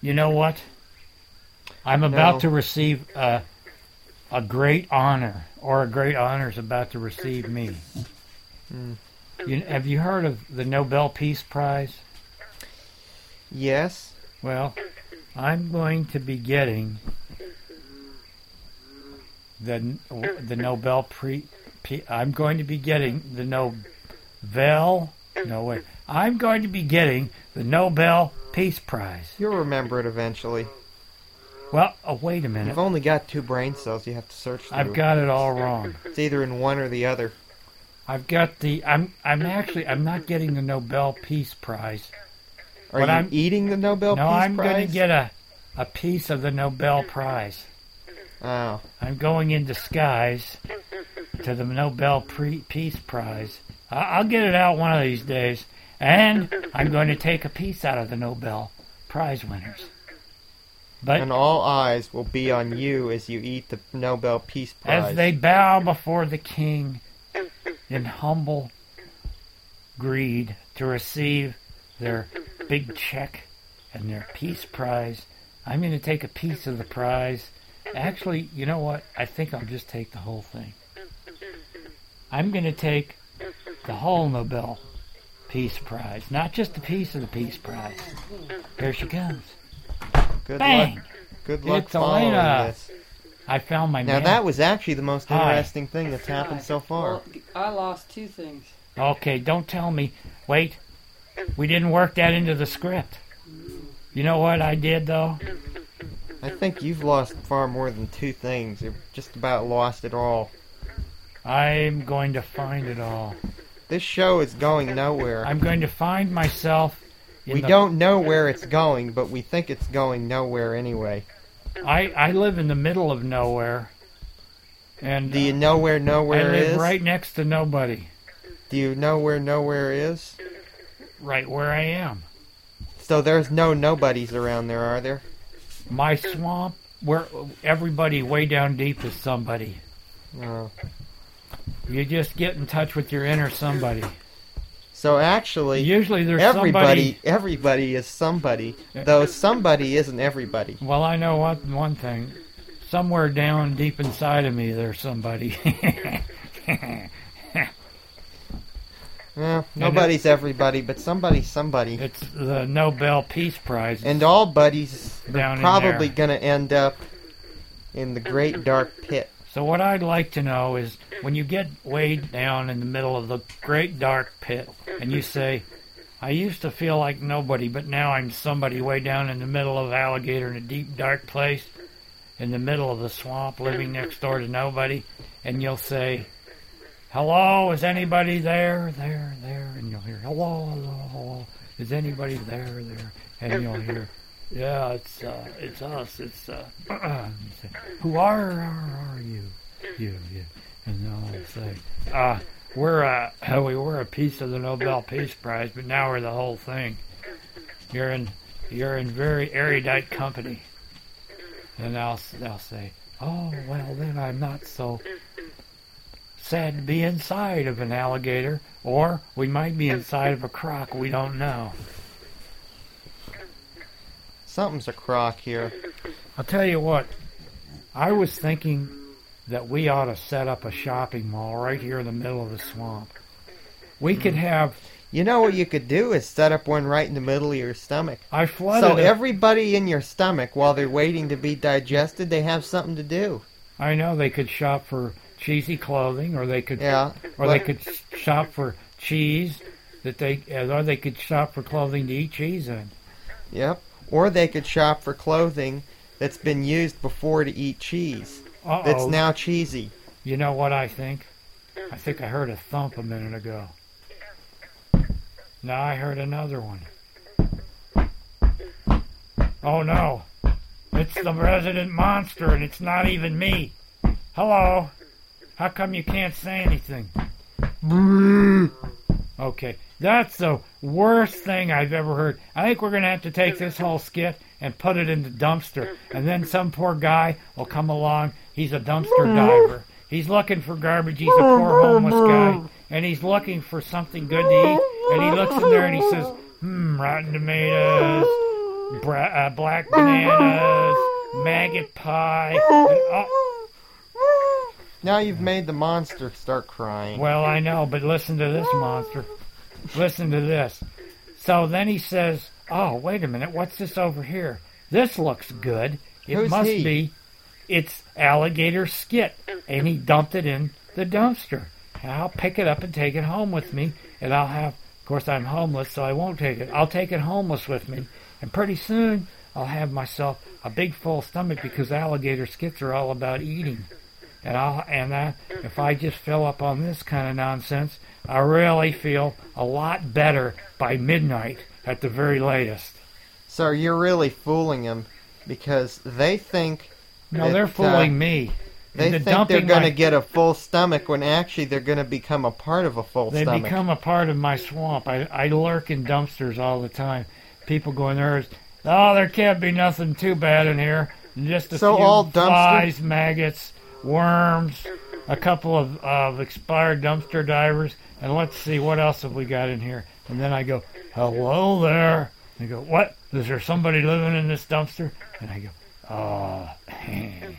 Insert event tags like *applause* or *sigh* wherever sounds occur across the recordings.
you know what? I'm about No. to receive a a great honor, or a great honor is about to receive me. Hmm. You, have you heard of the Nobel Peace Prize? Yes. Well, I'm going to be getting the the Nobel pre. P, I'm going to be getting the Nobel. No way. I'm going to be getting the Nobel Peace Prize. You'll remember it eventually. Well, oh, wait a minute. You've only got two brain cells you have to search through. I've got it all wrong. It's either in one or the other. I've got the. I'm. I'm actually. I'm not getting the Nobel Peace Prize. Are you I'm- eating the Nobel Peace? no, Peace I'm Prize? going to get a a piece of the Nobel Prize. Oh. I'm going in disguise to the Nobel Pre- Peace Prize. I- I'll get it out one of these days, and I'm going to take a piece out of the Nobel Prize winners. But and all eyes will be on you as you eat the Nobel Peace Prize. as they bow before the king in humble greed to receive their big check and their peace prize, I'm going to take a piece of the prize. Actually, you know what? I think I'll just take the whole thing. I'm going to take the whole Nobel Peace Prize, not just a piece of the Peace Prize. Here she comes. Good Bang! luck. Good luck It's following Elena. this. I found my Now man. that was actually the most Hi. interesting thing that's happened so far. Well, I lost two things. Okay, don't tell me. Wait, we didn't work that into the script. You know what I did though? I think you've lost far more than two things. You've just about lost it all. I'm going to find it all. This show is going nowhere. I'm going to find myself. In we the, don't know where it's going, but we think it's going nowhere anyway. I I live in the middle of nowhere, and Do you uh, know where I nowhere live is? right next to nobody. Do you know where nowhere is? Right where I am. So there's no nobodies around there, are there? My swamp, where everybody way down deep is somebody. Oh. You just get in touch with your inner somebody. So actually, Usually there's everybody, somebody. everybody is somebody. Though somebody isn't everybody. Well, I know what one thing. Somewhere down deep inside of me, there's somebody. *laughs* Well, nobody's everybody, but somebody's somebody. it's the Nobel Peace Prize. And all buddies are probably going to end up in the great dark pit. So what I'd like to know is when you get way down in the middle of the great dark pit and you say, I used to feel like nobody, but now I'm somebody way down in the middle of alligator in a deep dark place in the middle of the swamp living next door to nobody and you'll say, Hello, is anybody there? There, there and you'll hear hello, hello, hello. Is anybody there, there? And you'll hear yeah, it's uh, it's us. It's uh, *clears throat* you say, who are, are are you? You, you, and they'll say, uh, we're uh, we were a piece of the Nobel Peace Prize, but now we're the whole thing. You're in you're in very erudite company, and they'll they'll say, oh well, then I'm not so sad to be inside of an alligator, or we might be inside of a croc. We don't know. Something's a crock here. I'll tell you what, I was thinking that we ought to set up a shopping mall right here in the middle of the swamp. We could mm-hmm. have. You know what you could do is set up one right in the middle of your stomach. I flooded. So it. everybody in your stomach, while they're waiting to be digested, they have something to do. I know they could shop for cheesy clothing, or they could, Yeah. or they could shop for cheese that they, or they could shop for clothing to eat cheese in. Yep. Or they could shop for clothing that's been used before to eat cheese. Uh That's oh. now cheesy. You know what I think? I think I heard a thump a minute ago. Now I heard another one. Oh no. It's the resident monster and it's not even me. Hello. How come you can't say anything? Okay. That's the worst thing I've ever heard. I think we're going to have to take this whole skit and put it in the dumpster. And then some poor guy will come along. He's a dumpster diver. He's looking for garbage. He's a poor homeless guy. And he's looking for something good to eat. And he looks in there and he says, hmm, rotten tomatoes, bra- uh, black bananas, maggot pie. And, Now you've made the monster start crying. well, I know, but listen to this monster. Listen to this. So then he says, "Oh, wait a minute. What's this over here? This looks good. It Who's must he? be. It's alligator skit." And he dumped it in the dumpster. And I'll pick it up and take it home with me, and I'll have. Of course, I'm homeless, so I won't take it. I'll take it homeless with me, and pretty soon I'll have myself a big full stomach because alligator skits are all about eating. And I'll and I, if I just fill up on this kind of nonsense, I really feel a lot better by midnight at the very latest. So you're really fooling them because they think No, It, they're uh, fooling me. they Into think they're going to get a full stomach when actually they're going to become a part of a full They stomach. become a part of my swamp. I, I lurk in dumpsters all the time. People go in there. Oh, there can't be nothing too bad in here. Just a So few all dumpster- flies, maggots, worms, a couple of, of expired dumpster divers, and let's see what else have we got in here. And then I go, "Hello there." They go, "What? Is there somebody living in this dumpster?" And I go, "Oh, *laughs*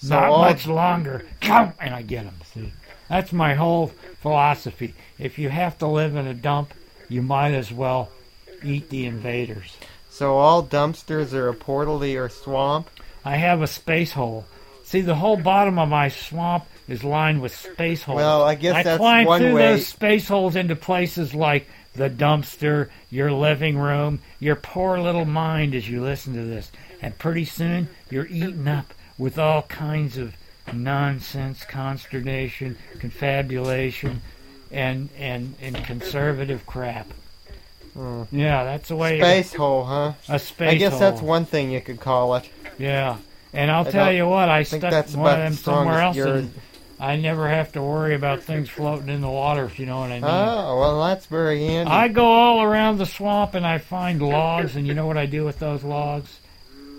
So not all- much longer." Chomp! And I get them. See, that's my whole philosophy. If you have to live in a dump, you might as well eat the invaders. So all dumpsters are a portal to your swamp. I have a space hole. See, the whole bottom of my swamp is lined with space holes. Well, I guess I that's climb one through way- those space holes into places like the dumpster, your living room, your poor little mind as you listen to this. And pretty soon, you're eaten up with all kinds of nonsense, consternation, confabulation, and, and, and conservative crap. Hmm. Yeah, that's the way. Space hole, huh? a space I guess hole. that's one thing you could call it. Yeah. And I'll I tell you what, I, stuck one of them somewhere else, and I never have to worry about things floating in the water, if you know what I mean. Oh, well, that's very handy. I go all around the swamp and I find logs, and you know what I do with those logs?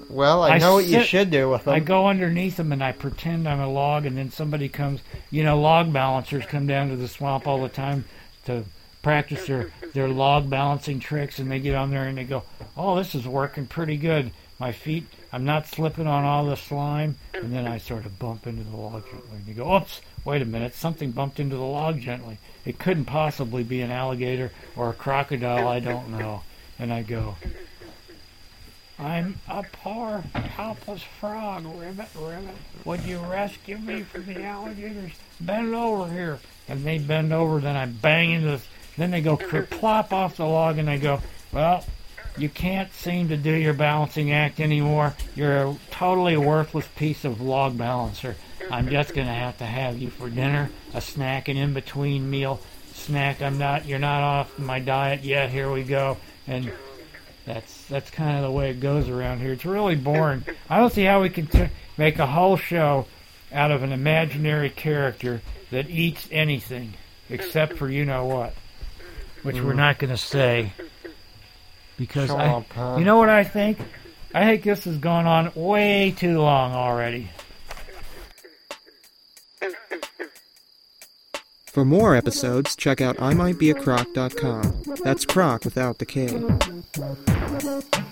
well, I, I know what you should do with them. I go underneath them and I pretend I'm a log, and then somebody comes. You know, log balancers come down to the swamp all the time to practice their their log balancing tricks, and they get on there and they go, "Oh, this is working pretty good. My feet, I'm not slipping on all the slime." And then I sort of bump into the log gently, and you go, "Oops, wait a minute, something bumped into the log gently. It couldn't possibly be an alligator or a crocodile. I don't know." And I go, I'm a poor, helpless frog, Ribbit, Ribbit. Would you rescue me from the alligators? Bend over here. And they bend over, then I bang into this. Then they go plop off the log, and I go, Well, you can't seem to do your balancing act anymore. You're a totally worthless piece of log balancer. I'm just going to have to have you for dinner, a snack, an in between meal snack. I'm not, you're not off my diet yet. Here we go. And that's that's kind of the way it goes around here. It's really boring. I don't see how we can t- make a whole show out of an imaginary character that eats anything except for you know what, which we're mm-hmm. not going to say because I, Chomp, huh? you know what I think. I think this has gone on way too long already. For more episodes, check out imightbeacroc.com. That's croc without the K.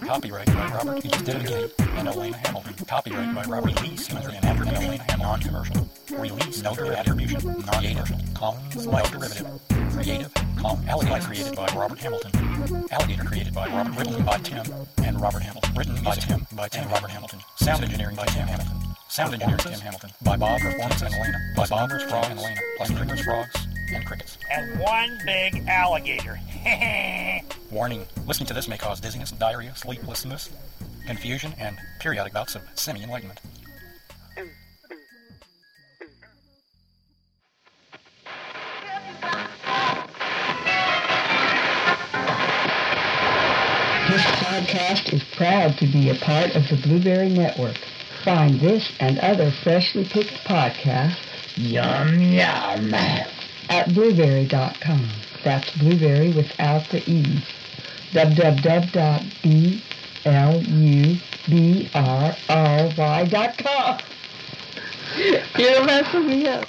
Copyright by Robert E. Stinney and Elena Hamilton. Copyright by Robert Lee Smith and Andrew and Elena Hamilton. Non-commercial. Release. No attribution. Non-commercial. Commons. No derivative. Creative. Alligator created by Robert Hamilton. Alligator created by Robert. Written by Tim and Robert Hamilton. Written by Tim. By Tim. Robert Hamilton. Sound engineering by Tim Hamilton. Sound engineer Tim Hamilton. By Bob, Performance, and Elena. By Bob, Rich Frog, and Elena. Plus Streamers, Frogs, and Crickets. And one big alligator. *laughs* Warning, listening to this may cause dizziness, diarrhea, sleeplessness, confusion, and periodic bouts of semi-enlightenment. Podcast is proud to be a part of the Blubrry Network. Find this and other freshly picked podcasts yum yum at blubrry.com. That's blueberry without the E. www.blubrry.com. You're messing me up.